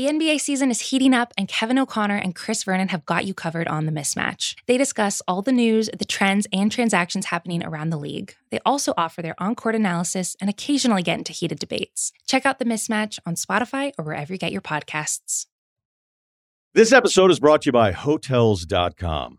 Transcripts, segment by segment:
The NBA season is heating up, and Kevin O'Connor and Chris Vernon have got you covered on the mismatch. They discuss all the news, the trends, and transactions happening around the league. They also offer their on court analysis and occasionally get into heated debates. Check out the mismatch on Spotify or wherever you get your podcasts. This episode is brought to you by Hotels.com.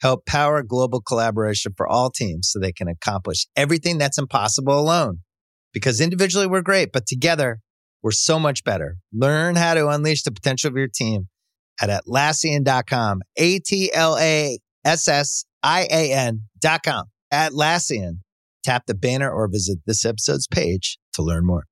help power global collaboration for all teams so they can accomplish everything that's impossible alone. Because individually we're great, but together we're so much better. Learn how to unleash the potential of your team at Atlassian.com. A T L A S S I A N.com. Atlassian. Tap the banner or visit this episode's page to learn more.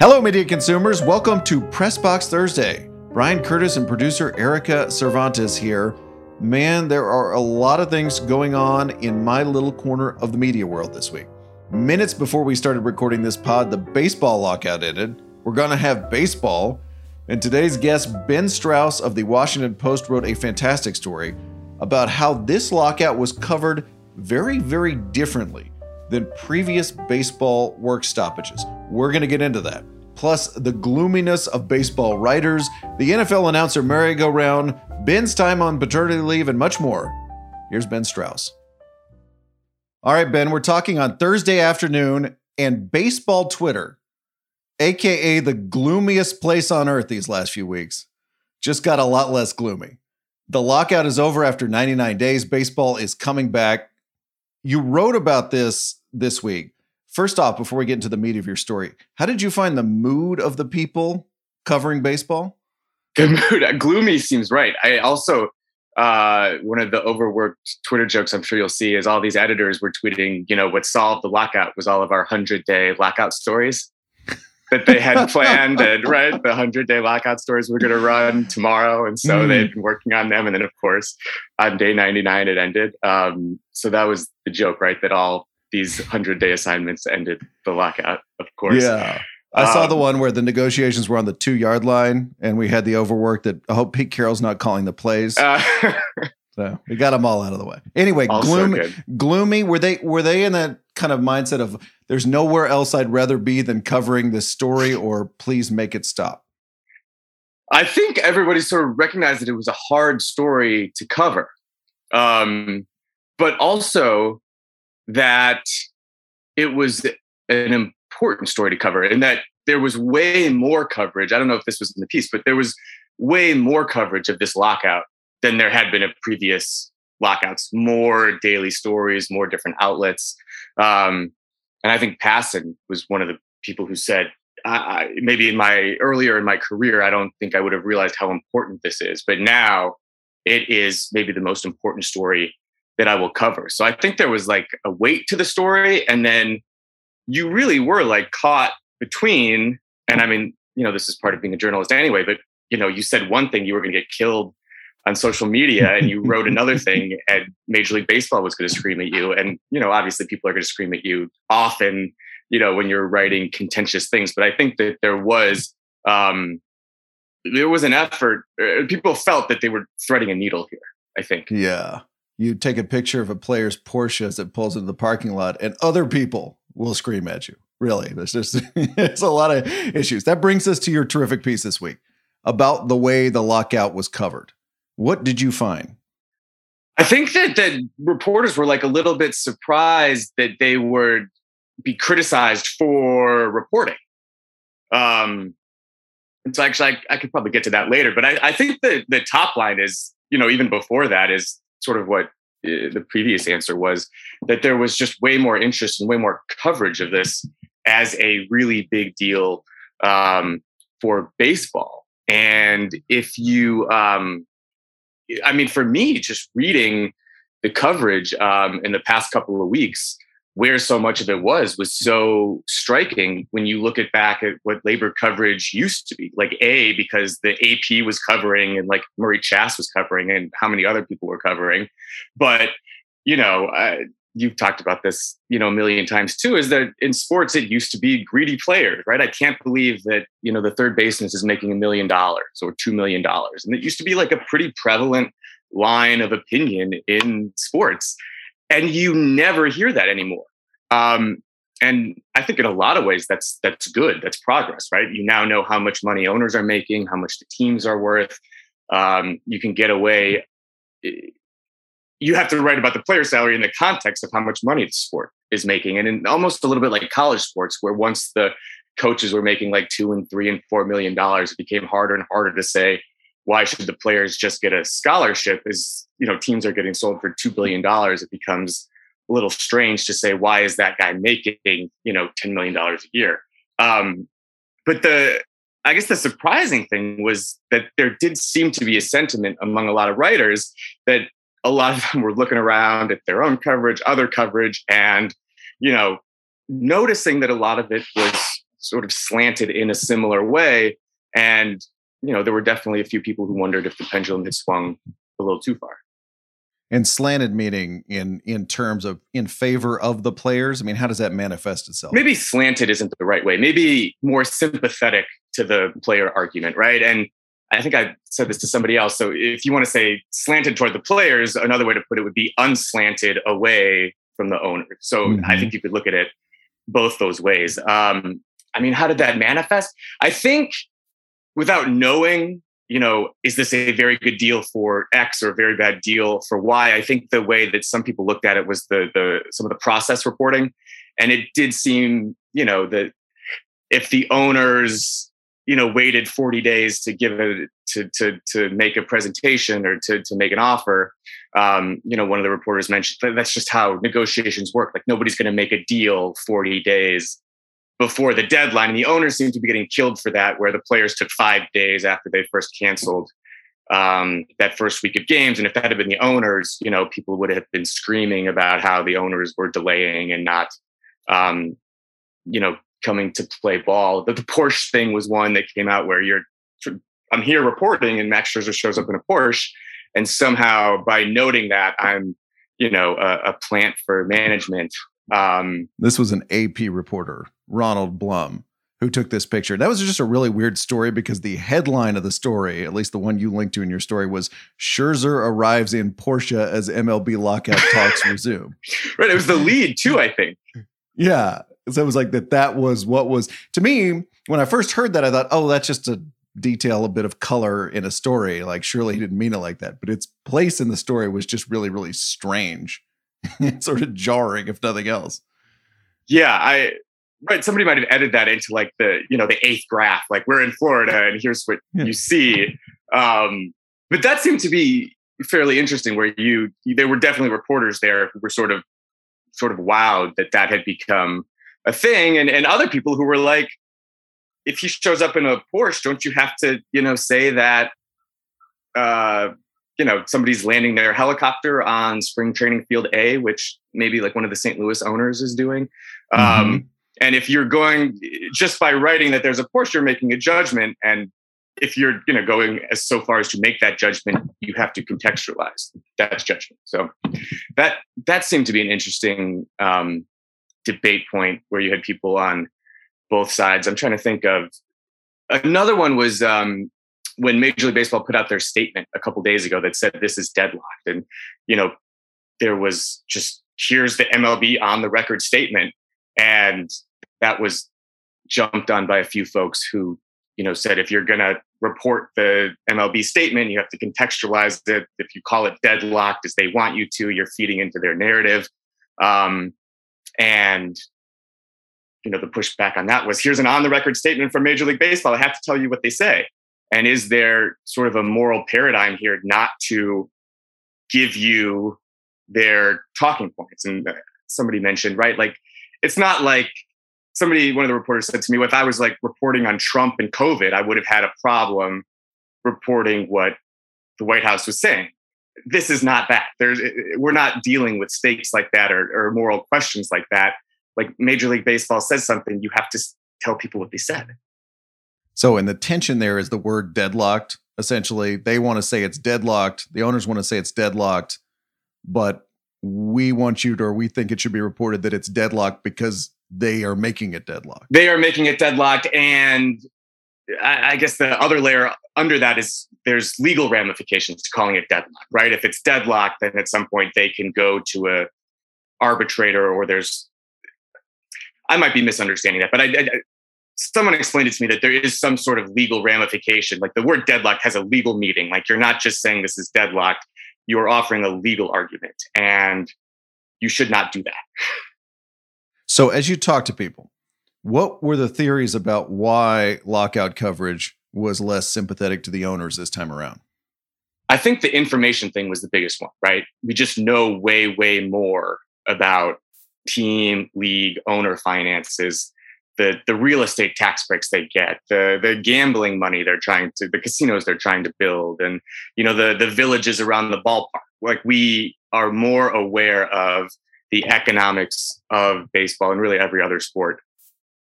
Hello, media consumers. Welcome to Pressbox Thursday. Bryan Curtis and producer Erika Cervantes here. Man, there are a lot of things going on in my little corner of the media world this week. Minutes before we started recording this pod, the baseball lockout ended. We're going to have baseball. And today's guest, Ben Strauss of the Washington Post, wrote a fantastic story about how this lockout was covered very, very differently than previous baseball work stoppages. We're going to get into that plus the gloominess of baseball writers, the NFL announcer merry-go-round, Ben's time on paternity leave, and much more. Here's Ben Strauss. All right, Ben, we're talking on Thursday afternoon, and baseball Twitter, aka the gloomiest place on earth these last few weeks, just got a lot less gloomy. The lockout is over after 99 days. Baseball is coming back. You wrote about this this week. First off, before we get into the meat of your story, how did you find the mood of the people covering baseball? The mood, uh, gloomy seems right. I also, uh, one of the overworked Twitter jokes I'm sure you'll see is all these editors were tweeting, you know, what solved the lockout was all of our 100 day lockout stories that they had planned and right the 100 day lockout stories were going to run tomorrow and so mm. they'd been working on them and then of course on day 99 it ended um, so that was the joke right that all these 100 day assignments ended the lockout, of course. Yeah. I um, saw the um, one where the negotiations were on the two yard line and we had the overwork that I hope Pete Carroll's not calling the plays. Uh, so we got them all out of the way. Anyway, gloomy, gloomy. Were they, were they in that kind of mindset of there's nowhere else I'd rather be than covering this story or please make it stop? I think everybody sort of recognized that it was a hard story to cover. Um, but also that it was an important story to cover and that there was way more coverage. I don't know if this was in the piece, but there was way more coverage of this lockout than there had been of previous lockouts, more daily stories, more different outlets. Um, and I think Passan was one of the people who said, I, maybe in my earlier in my career, I don't think I would have realized how important this is, but now it is maybe the most important story that I will cover. So I think there was like a weight to the story. And then you really were like caught between, and I mean, you know, this is part of being a journalist anyway, but you know, you said one thing, you were going to get killed on social media and you wrote another thing and Major League Baseball was going to scream at you. And, you know, obviously people are going to scream at you often, you know, when you're writing contentious things. But I think that there was, um, there was an effort. Uh, people felt that they were threading a needle here. I think. Yeah you take a picture of a player's Porsche as it pulls into the parking lot, and other people will scream at you. Really, there's just there's a lot of issues. That brings us to your terrific piece this week about the way the lockout was covered. What did you find? I think that that reporters were like a little bit surprised that they would be criticized for reporting. Um, and so actually, I, I, could probably get to that later. But I, I think the the top line is, you know, even before that is sort of what uh, the previous answer was that there was just way more interest and way more coverage of this as a really big deal um, for baseball. And if you, um, I mean, for me, just reading the coverage um, in the past couple of weeks, where so much of it was was so striking when you look at back at what labor coverage used to be like a because the ap was covering and like murray chass was covering and how many other people were covering. But you know uh, you've talked about this you know a million times too is that in sports it used to be greedy players right? I can't believe that you know the third baseman is making a million dollars or two million dollars. And it used to be like a pretty prevalent line of opinion in sports and you never hear that anymore. Um, and I think in a lot of ways that's that's good. That's progress, right? You now know how much money owners are making, how much the teams are worth. Um, you can get away. Eh, you have to write about the player salary in the context of how much money the sport is making, and in almost a little bit like college sports, where once the coaches were making like two and three and four million dollars, it became harder and harder to say why should the players just get a scholarship is you know teams are getting sold for two billion dollars. It becomes a little strange to say why is that guy making you know 10 million dollars a year? Um, but the i guess the surprising thing was that there did seem to be a sentiment among a lot of writers that a lot of them were looking around at their own coverage other coverage and you know noticing that a lot of it was sort of slanted in a similar way. And you know, there were definitely a few people who wondered if the pendulum had swung a little too far. And slanted meaning in in terms of in favor of the players. I mean, how does that manifest itself? Maybe slanted isn't the right way. Maybe more sympathetic to the player argument, right? And I think I said this to somebody else. So if you want to say slanted toward the players, another way to put it would be unslanted away from the owner. So mm-hmm. I think you could look at it both those ways. Um, I mean, how did that manifest? I think without knowing you know, is this a very good deal for X or a very bad deal for Y? I think the way that some people looked at it was the the some of the process reporting, and it did seem, you know, that if the owners, you know, waited 40 days to give it to to to make a presentation or to to make an offer, um, you know, one of the reporters mentioned that that's just how negotiations work. Like nobody's going to make a deal 40 days before the deadline. And the owners seem to be getting killed for that, where the players took five days after they first canceled um, that first week of games. And if that had been the owners, you know, people would have been screaming about how the owners were delaying and not, um, you know, coming to play ball. The, the Porsche thing was one that came out where you're, I'm here reporting and Max Scherzer shows up in a Porsche. And somehow by noting that, I'm, you know, a, a plant for management um, this was an AP reporter, Ronald Blum, who took this picture. That was just a really weird story because the headline of the story, at least the one you linked to in your story, was Scherzer arrives in Porsche as MLB lockout talks resume. Right. It was the lead too, I think. Yeah. So it was like that. That was what was to me when I first heard that. I thought, oh, that's just a detail, a bit of color in a story. Like surely he didn't mean it like that, but its place in the story was just really, really strange. sort of jarring, if nothing else. Yeah, I right. Somebody might have edited that into like the you know the eighth graph. Like we're in Florida, and here's what yeah. you see. Um, but that seemed to be fairly interesting. Where you there were definitely reporters there who were sort of sort of wowed that that had become a thing, and and other people who were like, if he shows up in a Porsche, don't you have to you know say that? Uh, you know somebody's landing their helicopter on spring training field A, which maybe like one of the St. Louis owners is doing. Mm-hmm. Um, and if you're going just by writing that there's a Porsche, you're making a judgment. And if you're you know going as so far as to make that judgment, you have to contextualize that judgment. So that that seemed to be an interesting um, debate point where you had people on both sides. I'm trying to think of another one was um, when Major League Baseball put out their statement a couple days ago that said this is deadlocked, and you know there was just here's the MLB on the record statement, and that was jumped on by a few folks who you know said if you're going to report the MLB statement, you have to contextualize it. If you call it deadlocked as they want you to, you're feeding into their narrative. Um, and you know, the pushback on that was here's an on the record statement from Major League Baseball. I have to tell you what they say. And is there sort of a moral paradigm here not to give you their talking points? And uh, somebody mentioned, right? Like, it's not like somebody, one of the reporters said to me, if I was like reporting on Trump and COVID, I would have had a problem reporting what the White House was saying. This is not that. There's, we're not dealing with stakes like that or, or moral questions like that. Like Major League Baseball says something, you have to tell people what they said. So, and the tension there is the word deadlocked. Essentially, they want to say it's deadlocked. The owners want to say it's deadlocked, but we want you to, or we think it should be reported that it's deadlocked because they are making it deadlocked. They are making it deadlocked. And I, I guess the other layer under that is there's legal ramifications to calling it deadlocked, right? If it's deadlocked, then at some point they can go to a arbitrator or there's I might be misunderstanding that, but I, I, someone explained it to me that there is some sort of legal ramification. Like the word deadlock has a legal meaning. Like you're not just saying this is deadlocked, you are offering a legal argument, and you should not do that. So, as you talk to people, what were the theories about why lockout coverage was less sympathetic to the owners this time around? I think the information thing was the biggest one, right? We just know way, way more about team, league, owner finances, the the real estate tax breaks they get, the the gambling money they're trying to, the casinos they're trying to build, and you know the the villages around the ballpark. Like we are more aware of the economics of baseball and really every other sport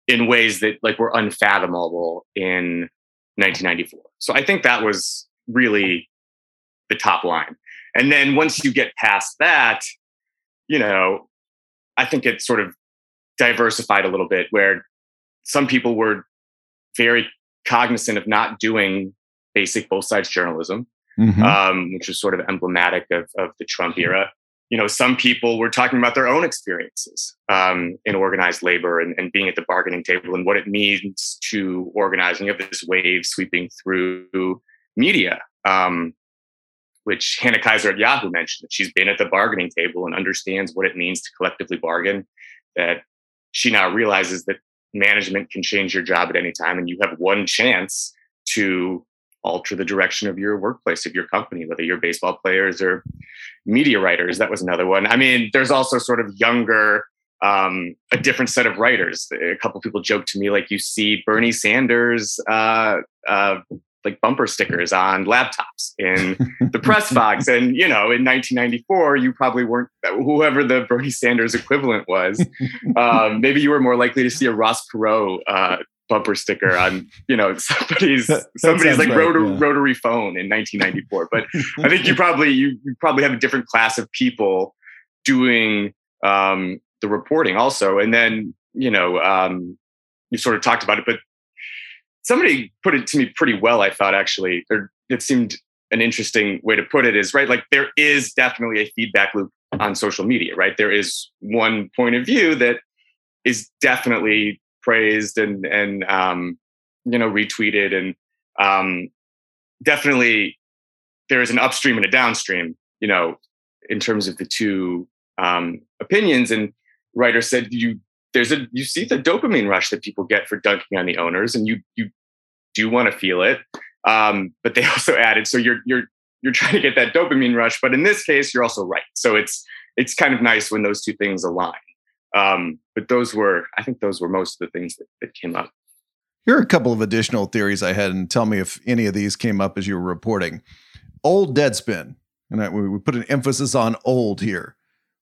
in ways that like were unfathomable in 1994. So I think that was really the top line. And then once you get past that, you know, I think it sort of diversified a little bit where some people were very cognizant of not doing basic both sides journalism, mm-hmm. um, which was sort of emblematic of, of the Trump era. You know, some people were talking about their own experiences um, in organized labor and, and, being at the bargaining table and what it means to organizing of this wave sweeping through media. Um, which Hannah Keyser at Yahoo mentioned that she's been at the bargaining table and understands what it means to collectively bargain. That she now realizes that management can change your job at any time and you have one chance to alter the direction of your workplace of your company whether you're baseball players or media writers that was another one. I mean there's also sort of younger um, a different set of writers. A couple people joke to me like you see bernie sanders uh, uh, like bumper stickers on laptops in the press box. And, you know, in 1994, you probably weren't, whoever the Bernie Sanders equivalent was, um, maybe you were more likely to see a Ross Perot uh, bumper sticker on, you know, somebody's, somebody's like right, rotary, yeah. rotary phone in 1994. But I think you probably, you, you probably have a different class of people doing um, the reporting also. And then, you know, um, you sort of talked about it, but somebody put it to me pretty well, I thought actually, or it seemed an interesting way to put it is right. Like there is definitely a feedback loop on social media, right? There is one point of view that is definitely praised and and um, you know retweeted and um, definitely there is an upstream and a downstream, you know, in terms of the two um, opinions. And writer said you there's a you see the dopamine rush that people get for dunking on the owners, and you you do want to feel it. Um, but they also added so you're you're you're trying to get that dopamine rush, but in this case, you're also right. So it's it's kind of nice when those two things align. Um, but those were I think those were most of the things that, that came up. Here are a couple of additional theories I had, and tell me if any of these came up as you were reporting. Old Deadspin, and I, we put an emphasis on old here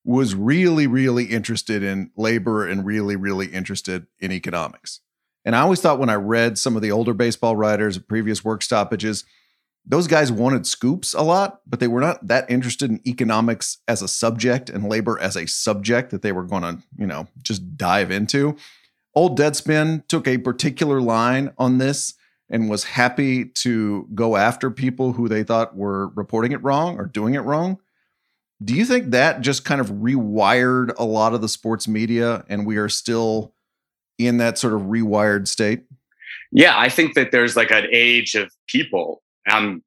was really, really interested in labor and really, really interested in economics. And I always thought when I read some of the older baseball writers of previous work stoppages, those guys wanted scoops a lot, but they were not that interested in economics as a subject and labor as a subject that they were going to, you know, just dive into. Old Deadspin took a particular line on this and was happy to go after people who they thought were reporting it wrong or doing it wrong. Do you think that just kind of rewired a lot of the sports media and we are still in that sort of rewired state? Yeah, I think that there's like an age of people. I'm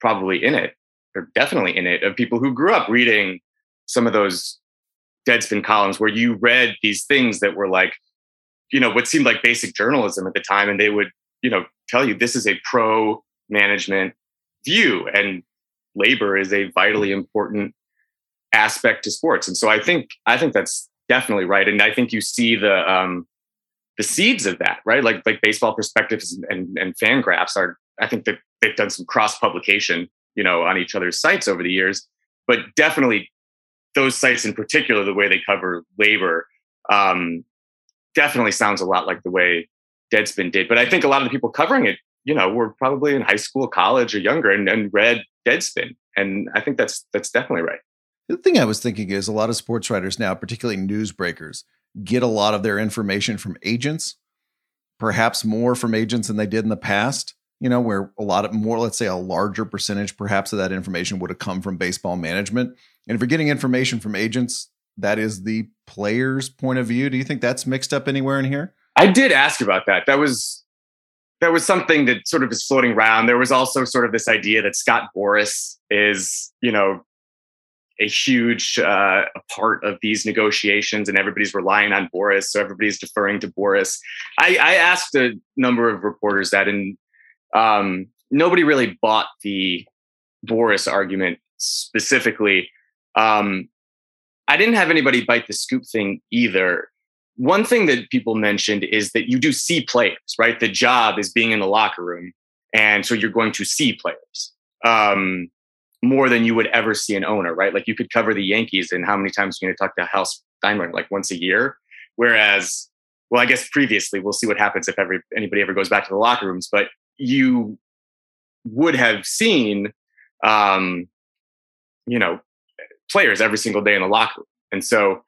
probably in it, or definitely in it, of people who grew up reading some of those Deadspin columns where you read these things that were like, you know what seemed like basic journalism at the time, and they would you know tell you this is a pro management view, and labor is a vitally important aspect to sports. And so I think I think that's definitely right, and I think you see the um, the seeds of that, right? Like like Baseball Prospectus and and FanGraphs are. I think that they've done some cross publication, you know, on each other's sites over the years, but definitely those sites in particular, the way they cover labor, um, definitely sounds a lot like the way Deadspin did. But I think a lot of the people covering it, you know, were probably in high school, college, or younger, and, and read Deadspin, and I think that's that's definitely right. The thing I was thinking is a lot of sports writers now, particularly newsbreakers, get a lot of their information from agents, perhaps more from agents than they did in the past. You know, where a lot of more, let's say a larger percentage perhaps of that information would have come from baseball management. And if you're getting information from agents, that is the player's point of view. Do you think that's mixed up anywhere in here? I did ask about that. That was that was something that sort of is floating around. There was also sort of this idea that Scott Boras is, you know, a huge uh, part of these negotiations, and everybody's relying on Boras, so everybody's deferring to Boras. I, I asked a number of reporters that, and um, nobody really bought the Boras argument specifically. Um, I didn't have anybody bite the scoop thing either. One thing that people mentioned is that you do see players, right? The job is being in the locker room. And so you're going to see players um, more than you would ever see an owner, right? Like you could cover the Yankees, and how many times you going to talk to Hal Steinbrenner? Like once a year. Whereas, well, I guess previously, we'll see what happens if every, anybody ever goes back to the locker rooms, but you would have seen, um, you know, players every single day in the locker room. And so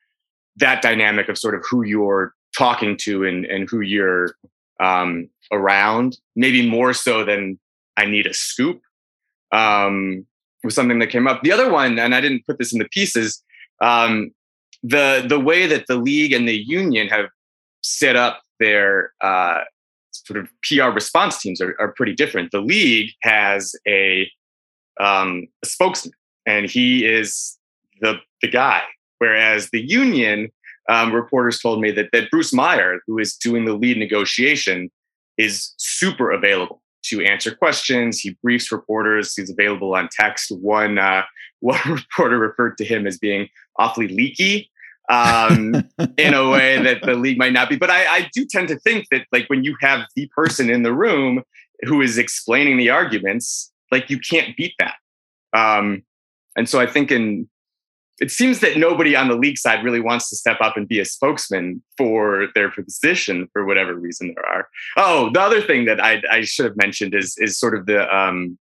that dynamic of sort of who you're talking to and, and who you're um, around, maybe more so than I need a scoop, um, was something that came up. The other one, and I didn't put this in the pieces, um, the the way that the league and the union have set up their uh, sort of PR response teams are, are pretty different. The league has a, um, a spokesman, and he is the the guy. Whereas the union um, reporters told me that that Bruce Meyer, who is doing the lead negotiation, is super available to answer questions. He briefs reporters. He's available on text. One uh, one reporter referred to him as being awfully leaky um, in a way that the league might not be. But I, I do tend to think that like when you have the person in the room who is explaining the arguments, like you can't beat that. Um, and so I think in it seems that nobody on the league side really wants to step up and be a spokesman for their position for whatever reason there are. Oh, the other thing that I, I should have mentioned is is sort of the um,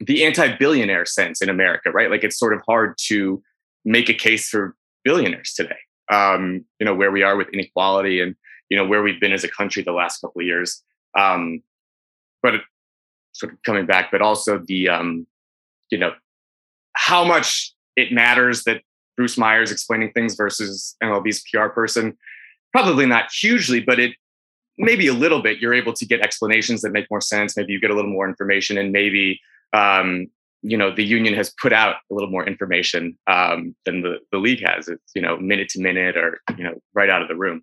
the anti-billionaire sense in America, right? Like it's sort of hard to make a case for billionaires today. Um, you know where we are with inequality and you know where we've been as a country the last couple of years. Um, but sort of coming back, but also the um, you know how much it matters that Bruce Meyer's explaining things versus MLB's PR person. Probably not hugely, but it maybe a little bit. You're able to get explanations that make more sense. Maybe you get a little more information, and maybe um, you know the union has put out a little more information um, than the the league has. It's you know minute to minute or you know right out of the room.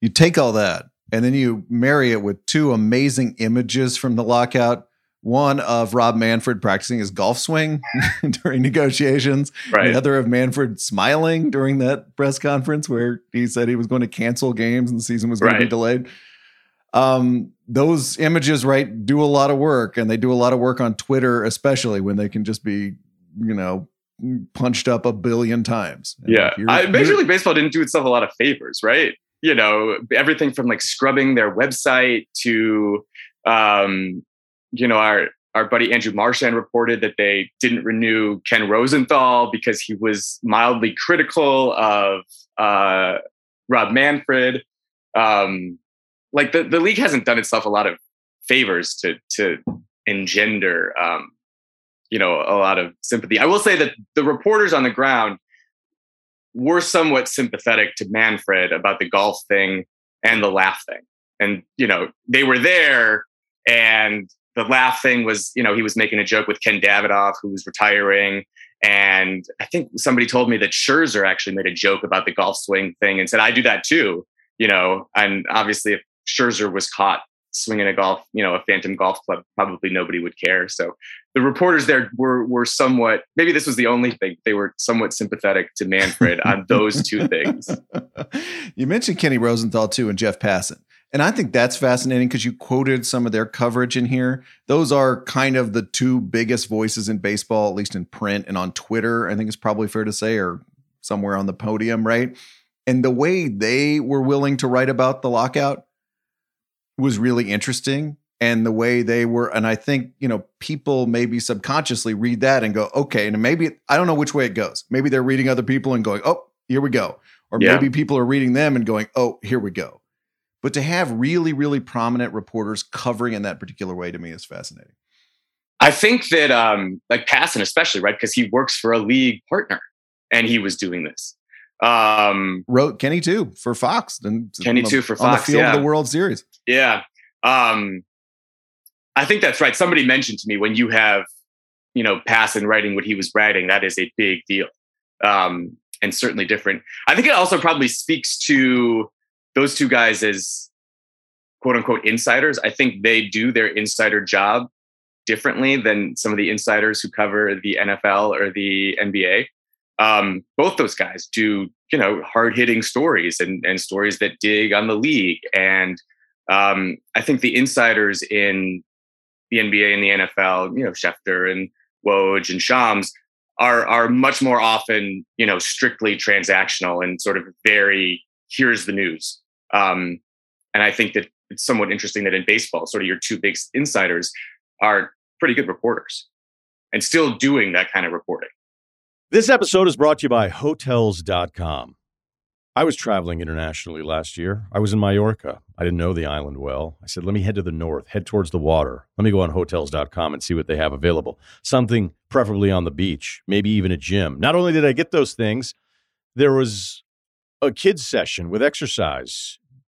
You take all that and then you marry it with two amazing images from the lockout one of Rob Manfred practicing his golf swing during negotiations, right. the other of Manfred smiling during that press conference where he said he was going to cancel games and the season was going right. to be delayed. Um, those images, right, do a lot of work, and they do a lot of work on Twitter, especially when they can just be, you know, punched up a billion times. yeah, I, Major League Baseball didn't do itself a lot of favors, right? You know, everything from like scrubbing their website to um, you know, our our buddy Andrew Marchand reported that they didn't renew Ken Rosenthal because he was mildly critical of uh, Rob Manfred. Um, like the, the league hasn't done itself a lot of favors to to engender um, you know a lot of sympathy. I will say that the reporters on the ground were somewhat sympathetic to Manfred about the golf thing and the laugh thing. And you know, they were there and the laugh thing was, you know, he was making a joke with Ken Davidoff, who was retiring. And I think somebody told me that Scherzer actually made a joke about the golf swing thing and said, I do that too. you know, and obviously if Scherzer was caught swinging a golf, you know, a phantom golf club, probably nobody would care. So the reporters there were were somewhat maybe this was the only thing they were somewhat sympathetic to Manfred on those two things. you mentioned Kenny Rosenthal too and Jeff Passan. And I think that's fascinating because you quoted some of their coverage in here. Those are kind of the two biggest voices in baseball, at least in print and on Twitter, I think it's probably fair to say, or somewhere on the podium, right? And the way they were willing to write about the lockout was really interesting. And the way they were, and I think, you know, people maybe subconsciously read that and go, okay, and maybe I don't know which way it goes. Maybe they're reading other people and going, oh, here we go. Or yeah. maybe people are reading them and going, oh, here we go. But to have really, really prominent reporters covering in that particular way to me is fascinating. I think that, um, like Passan, especially, right? Because he works for a league partner and he was doing this. Um, Wrote Kenny too for Fox and Kenny too for Fox on the field yeah. of the World Series. Yeah. Um, I think that's right. Somebody mentioned to me when you have, you know, Passan writing what he was writing, that is a big deal. Um, and certainly different. I think it also probably speaks to those two guys as quote unquote insiders. I think they do their insider job differently than some of the insiders who cover the NFL or the NBA. Um, both those guys do, you know, hard hitting stories and, and stories that dig on the league. And um, I think the insiders in the NBA and the NFL, you know, Schefter and Woj and Shams are are much more often, you know, strictly transactional and sort of very here's the news. Um, and I think that it's somewhat interesting that in baseball, sort of your two big insiders are pretty good reporters and still doing that kind of reporting. This episode is brought to you by Hotels.com. I was traveling internationally last year. I was in Mallorca. I didn't know the island well. I said, let me head to the north, head towards the water. Let me go on hotels.com and see what they have available. Something preferably on the beach, maybe even a gym. Not only did I get those things, there was a kids session with exercise,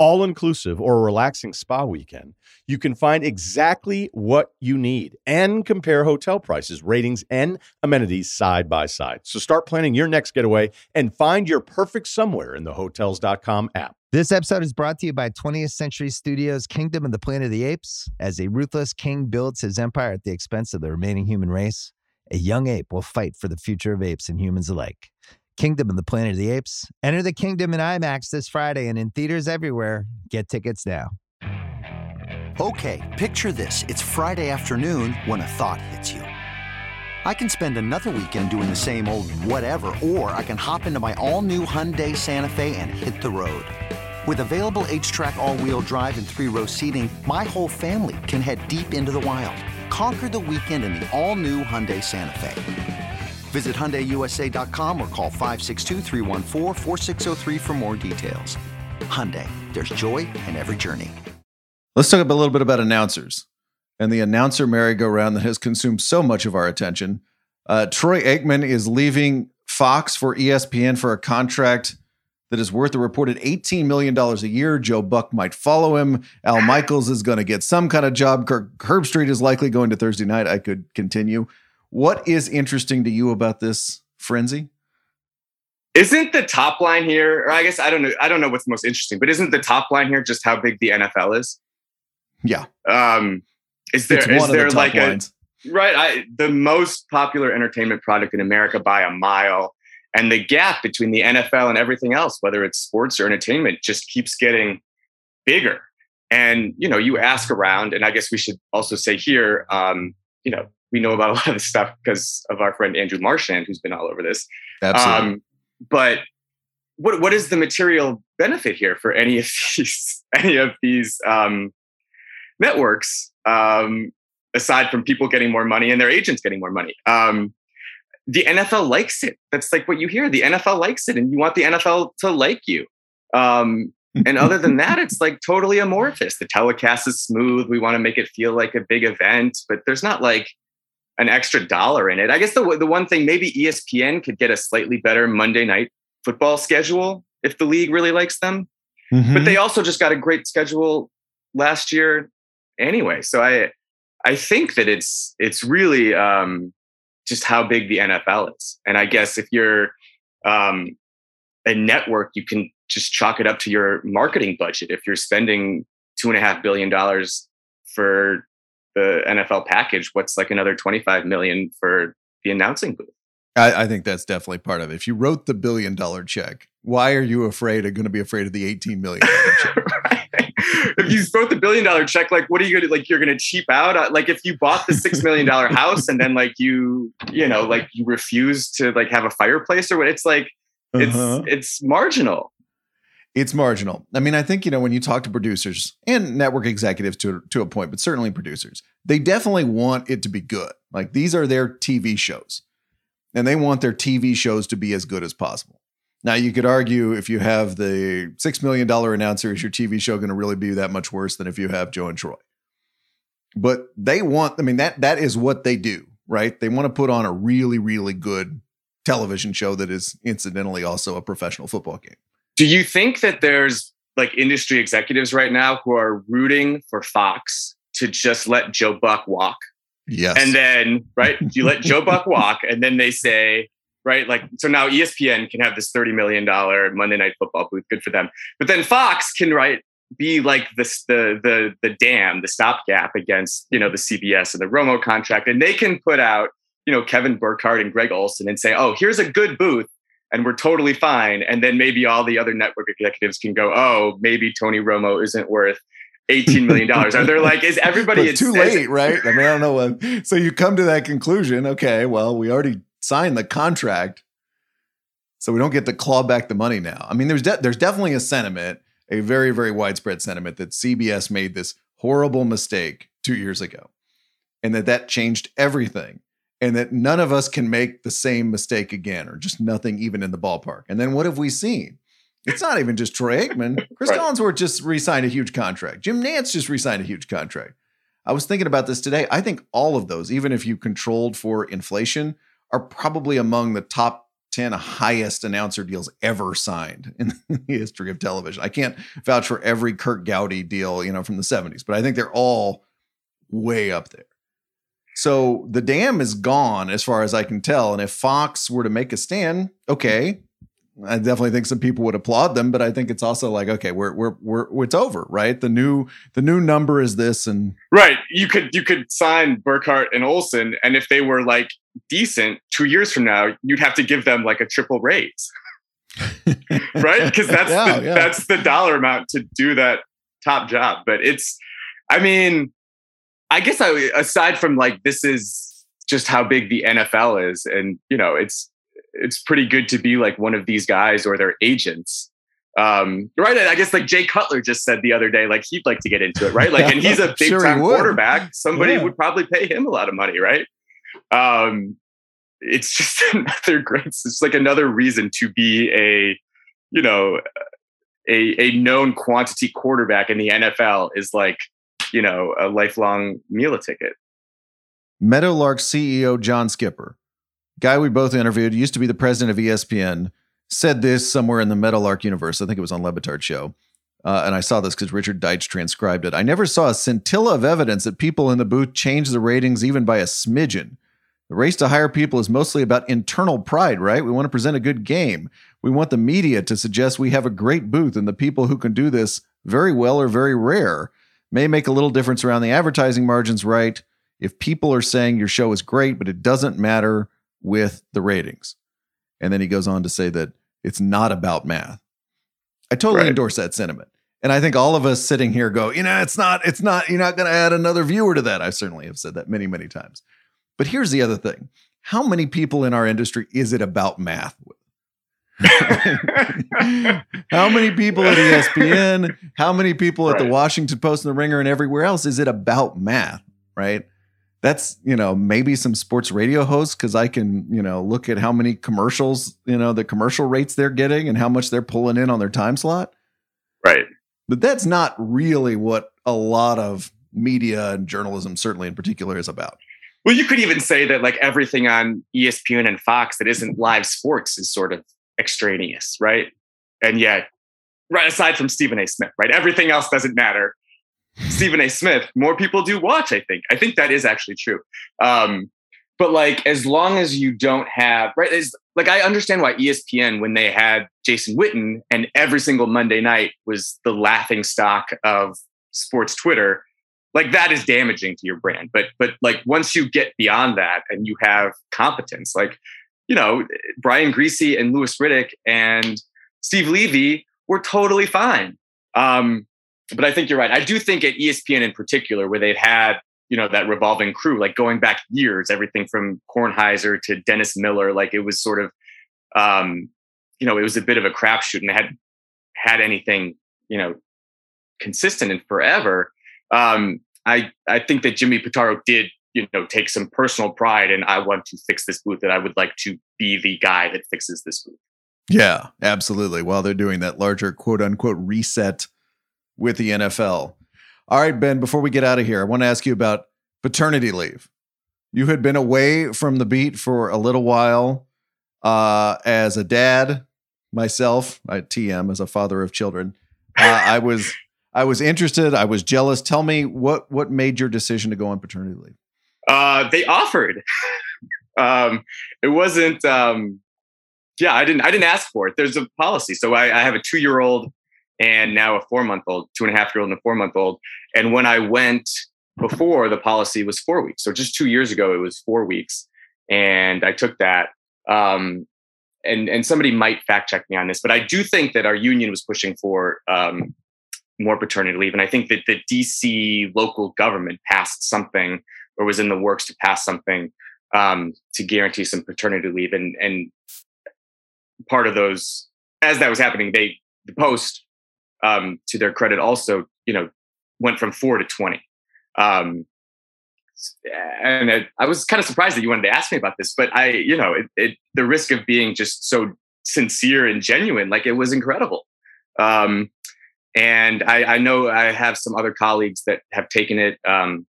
all inclusive or a relaxing spa weekend, you can find exactly what you need and compare hotel prices, ratings, and amenities side by side. So start planning your next getaway and find your perfect somewhere in the hotels.com app. This episode is brought to you by 20th Century Studios' Kingdom of the Planet of the Apes. As a ruthless king builds his empire at the expense of the remaining human race, a young ape will fight for the future of apes and humans alike. Kingdom of the Planet of the Apes. Enter the kingdom in IMAX this Friday and in theaters everywhere. Get tickets now. Okay, picture this. It's Friday afternoon when a thought hits you. I can spend another weekend doing the same old whatever, or I can hop into my all new Hyundai Santa Fe and hit the road. With available HTRAC, all wheel drive, and three row seating, my whole family can head deep into the wild. Conquer the weekend in the all new Hyundai Santa Fe. Visit HyundaiUSA.com or call 562 for more details. Hyundai, there's joy in every journey. Let's talk a little bit about announcers and the announcer merry-go-round that has consumed so much of our attention. Uh, Troy Aikman is leaving Fox for ESPN for a contract that is worth a reported $18 million a year. Joe Buck might follow him. Al Michaels is going to get some kind of job. Kirk Herbstreit is likely going to Thursday night. I could continue. What is interesting to you about this frenzy? Isn't the top line here, or I guess I don't know, I don't know what's most interesting, but isn't the top line here just how big the NFL is? Yeah. Um, is there is there the like lines. a right? I, the most popular entertainment product in America by a mile, and the gap between the NFL and everything else, whether it's sports or entertainment, just keeps getting bigger. And you know, you ask around, and I guess we should also say here, um, you know, we know about a lot of this stuff because of our friend Andrew Marchand, who's been all over this. Absolutely. Um, but what what is the material benefit here for any of these any of these um, networks um, aside from people getting more money and their agents getting more money? Um, the NFL likes it. That's like what you hear. The NFL likes it, and you want the NFL to like you. Um, and other than that, it's like totally amorphous. The telecast is smooth. We want to make it feel like a big event, but there's not like an extra dollar in it. I guess the the one thing maybe ESPN could get a slightly better Monday night football schedule if the league really likes them. Mm-hmm. But they also just got a great schedule last year anyway. So I I think that it's it's really um, just how big the NFL is. And I guess if you're um, a network, you can just chalk it up to your marketing budget. If you're spending two and a half billion dollars for the NFL package, what's like another 25 million for the announcing booth? I, I think that's definitely part of it. If you wrote the billion dollar check, why are you afraid of going to be afraid of the 18 million right. If you wrote the billion dollar check, like what are you gonna like? You're gonna cheap out. Uh, Like if you bought the six million dollar house and then like you, you know, like you refuse to like have a fireplace or what? It's like it's Uh-huh. it's marginal. It's marginal. I mean, I think you know when you talk to producers and network executives to to a point, but certainly producers, they definitely want it to be good. Like these are their TV shows, and they want their TV shows to be as good as possible. Now, you could argue if you have the six million dollar announcer, is your TV show going to really be that much worse than if you have Joe and Troy? But they want. I mean that that is what they do, right? They want to put on a really really good television show that is incidentally also a professional football game. Do you think that there's like industry executives right now who are rooting for Fox to just let Joe Buck walk? Yes. And then, right, you let Joe Buck walk, and then they say, right, like, so now ESPN can have this $30 million Monday night football booth. Good for them. But then Fox can, right, be like this, the, the, the dam, the stopgap against, you know, the CBS and the Romo contract. And they can put out, you know, Kevin Burkhardt and Greg Olsen and say, oh, here's a good booth and we're totally fine. And then maybe all the other network executives can go, oh, maybe Tony Romo isn't worth $18 million. Are there like, is everybody it's too late, right? I mean, I don't know what. So you come to that conclusion. Okay, well, we already signed the contract, so we don't get to claw back the money now. I mean, there's de- there's definitely a sentiment, a very very widespread sentiment that CBS made this horrible mistake two years ago, and that that changed everything, and that none of us can make the same mistake again, or just nothing even in the ballpark. And then what have we seen? It's not even just Troy Aikman. Chris Right. Collinsworth just re-signed a huge contract. Jim Nantz just re-signed a huge contract. I was thinking about this today. I think all of those, even if you controlled for inflation, are probably among the top 10 highest announcer deals ever signed in the history of television. I can't vouch for every Curt Gowdy deal, you know, from the 70s, but I think they're all way up there. So the dam is gone as far as I can tell. And if Fox were to make a stand, okay, I definitely think some people would applaud them, but I think it's also like, okay, we're we're we're it's over, right? The new the new number is this, and Right. You could you could sign Burkhardt and Olsen, and if they were like decent two years from now, you'd have to give them like a triple raise. right? Because that's Yeah, the, yeah. that's the dollar amount to do that top job. But it's I mean, I guess I aside from like this is just how big the NFL is, and you know, it's it's pretty good to be like one of these guys or their agents. Um, right. I guess like Jay Cutler just said the other day, like he'd like to get into it, right? Like, and he's a big sure time quarterback. Somebody Yeah. would probably pay him a lot of money, right? Um, it's just another great, it's like another reason to be a, you know, a, a known quantity quarterback in the NFL is like, you know, a lifelong meal ticket. Meadowlark CEO John Skipper, guy we both interviewed, used to be the president of ESPN, said this somewhere in the Meadowlark universe. I think it was on Le Batard show. Uh, and I saw this because Richard Deitsch transcribed it. I never saw a scintilla of evidence that people in the booth changed the ratings even by a smidgen. The race to hire people is mostly about internal pride, right? We want to present a good game. We want the media to suggest we have a great booth, and the people who can do this very well are very rare. May make a little difference around the advertising margins, right? If people are saying your show is great, but it doesn't matter with the ratings. And then he goes on to say that it's not about math. I totally Right. endorse that sentiment. And I think all of us sitting here go, you know, it's not, it's not, you're not going to add another viewer to that. I certainly have said that many, many times. But here's the other thing. How many people in our industry is it about math with? How many people at ESPN? How many people at the Washington Post and the Ringer and everywhere else is it about math, right? That's, you know, maybe some sports radio hosts because I can, you know, look at how many commercials, you know, the commercial rates they're getting and how much they're pulling in on their time slot. right. But that's not really what a lot of media and journalism, certainly in particular, is about. Well, you could even say that like everything on ESPN and Fox that isn't live sports is sort of extraneous, right? And yet, right aside from Stephen A. Smith, right? Everything else doesn't matter. Stephen A. Smith, more people do watch, I think. I think that is actually true. Um, but like as long as you don't have right is like I understand why ESPN when they had Jason Witten and every single Monday night was the laughing stock of sports Twitter like that is damaging to your brand but but like once you get beyond that and you have competence like you know brian Griese and louis riddick and steve levy were totally fine. Um, but i think you're right. I do think at espn in particular where they've had you know that revolving crew like going back years everything from kornheiser to dennis miller like it was sort of um, you know it was a bit of a crapshoot and they hadn't had anything you know consistent and forever. Um, I I think that Jimmy Pitaro did you know take some personal pride and I want to fix this booth that I would like to be the guy that fixes this booth. Yeah, absolutely. While they're doing that larger quote unquote reset with the NFL. All right, Ben, before we get out of here, I want to ask you about paternity leave. You had been away from the beat for a little while uh, as a dad, myself, I TM as a father of children. Uh, I was I was interested. I was jealous. Tell me what what made your decision to go on paternity leave? Uh, they offered. um, it wasn't. Um, yeah, I didn't. I didn't ask for it. There's a policy. So I, I have a two year old and now a four month old, two and a half year old and a four month old. And when I went before, the policy was four weeks. So just two years ago, it was four weeks, and I took that. Um, and and somebody might fact check me on this, but I do think that our union was pushing for um, more paternity leave. And I think that the DC local government passed something or was in the works to pass something um, to guarantee some paternity leave. And and part of those, as that was happening, they the Post, um, to their credit, also you know went from four to twenty. Um, and it, I was kind of surprised that you wanted to ask me about this, but I, you know, it, it, the risk of being just so sincere and genuine, like it was incredible. Um, and I, I, know I have some other colleagues that have taken it. Um,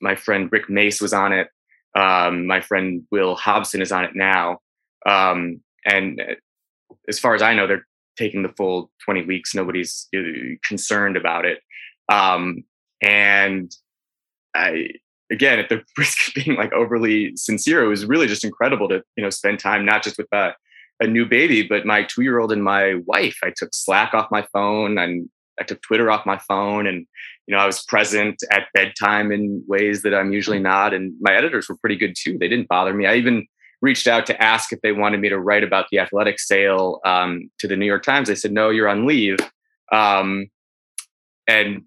my friend Rick Maese was on it. Um, my friend Will Hobson is on it now. Um, and uh, as far as I know, they're taking the full 20 weeks. Nobody's uh, concerned about it. Um, and I, again, at the risk of being like overly sincere, it was really just incredible to, you know, spend time not just with a, a new baby, but my two year old and my wife. I took Slack off my phone and I took Twitter off my phone and you know I was present at bedtime in ways that I'm usually not and my editors were pretty good too. They didn't bother me. I even reached out to ask if they wanted me to write about the athletic sale um, to the New York Times. They said no you're on leave. Um, and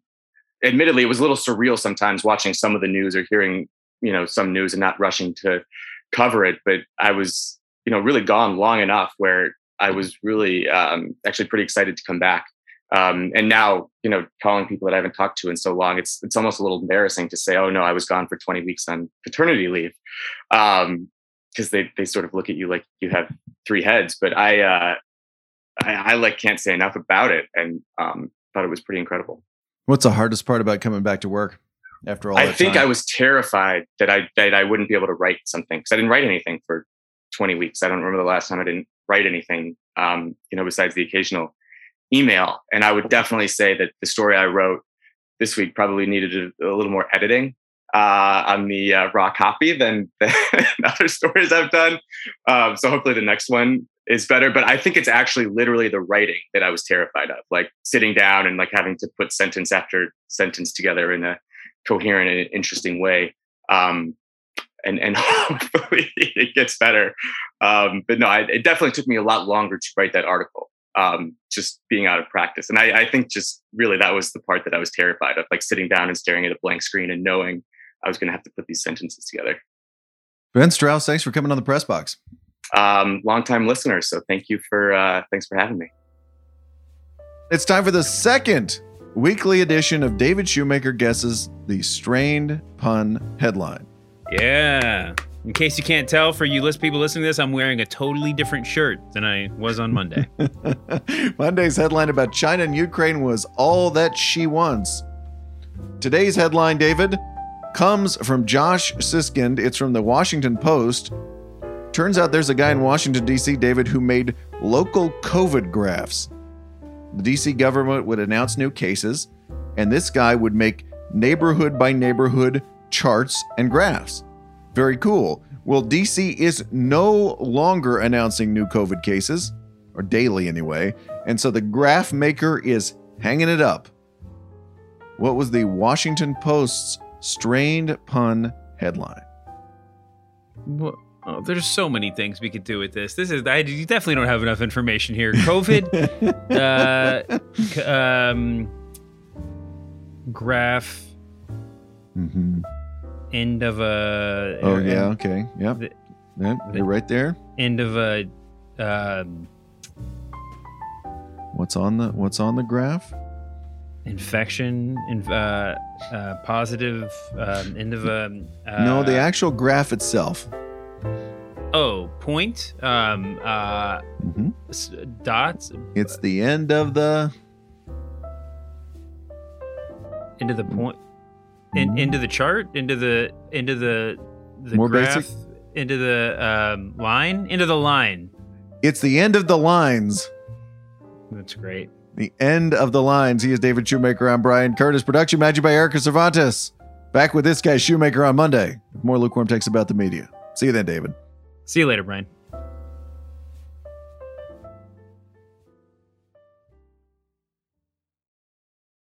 admittedly it was a little surreal sometimes watching some of the news or hearing you know some news and not rushing to cover it but I was you know really gone long enough where I was really um, actually pretty excited to come back um, and now, you know, calling people that I haven't talked to in so long, it's it's almost a little embarrassing to say, "Oh no, I was gone for 20 weeks on paternity leave," because um, they they sort of look at you like you have three heads. But I, uh, I, I like can't say enough about it, and um, thought it was pretty incredible. What's the hardest part about coming back to work after all? I think time? I was terrified that I that I wouldn't be able to write something because I didn't write anything for 20 weeks. I don't remember the last time I didn't write anything. Um, you know, besides the occasional email. And I would definitely say that the story I wrote this week probably needed a, a little more editing uh, on the uh, raw copy than, than other stories I've done. Um, so hopefully the next one is better. But I think it's actually literally the writing that I was terrified of, like sitting down and like having to put sentence after sentence together in a coherent and interesting way. Um, and and hopefully it gets better. Um, but no, I, it definitely took me a lot longer to write that article um, just being out of practice. And I, I, think just really that was the part that I was terrified of, like sitting down and staring at a blank screen and knowing I was going to have to put these sentences together. Ben Strauss, thanks for coming on the press box. Um, long-time listener, so thank you for uh, thanks for having me. It's time for the second weekly edition of David Shoemaker guesses the strained pun headline. Yeah. In case you can't tell, for you list people listening to this, I'm wearing a totally different shirt than I was on Monday. Monday's headline about China and Ukraine was all that she wants. Today's headline, David comes from Josh Siskind. It's from the Washington Post. Turns out there's a guy in Washington, D.C., David, who made local COVID graphs. The D.C. government would announce new cases, and this guy would make neighborhood by neighborhood charts and graphs. Very cool. Well, DC is no longer announcing new COVID cases, or daily anyway, and so the graph maker is hanging it up. What was the Washington Post's strained pun headline? Well, oh, there's so many things we could do with this. This is I, you definitely don't have enough information here. COVID, uh, um, graph, Mm-hmm. End of a. Oh, uh, yeah, okay. Yep. the- Yep, You're right there. End of a. Um, What's on the What's on the graph? infection, in, uh, uh, positive, um, end of a. Uh, no, the actual graph itself. Oh, point. Um, uh, mm-hmm. s- dots It's the end of the. into the point, in, into the chart, into the into the the More graph, basic? into the um, line, into the line. It's the end of the lines. That's great. The end of the lines. He is David Shoemaker. I'm Bryan Curtis. Production magic by Erika Cervantes. Back with this guy Shoemaker on Monday. More lukewarm takes about the media. See you then, David. See you later, Brian.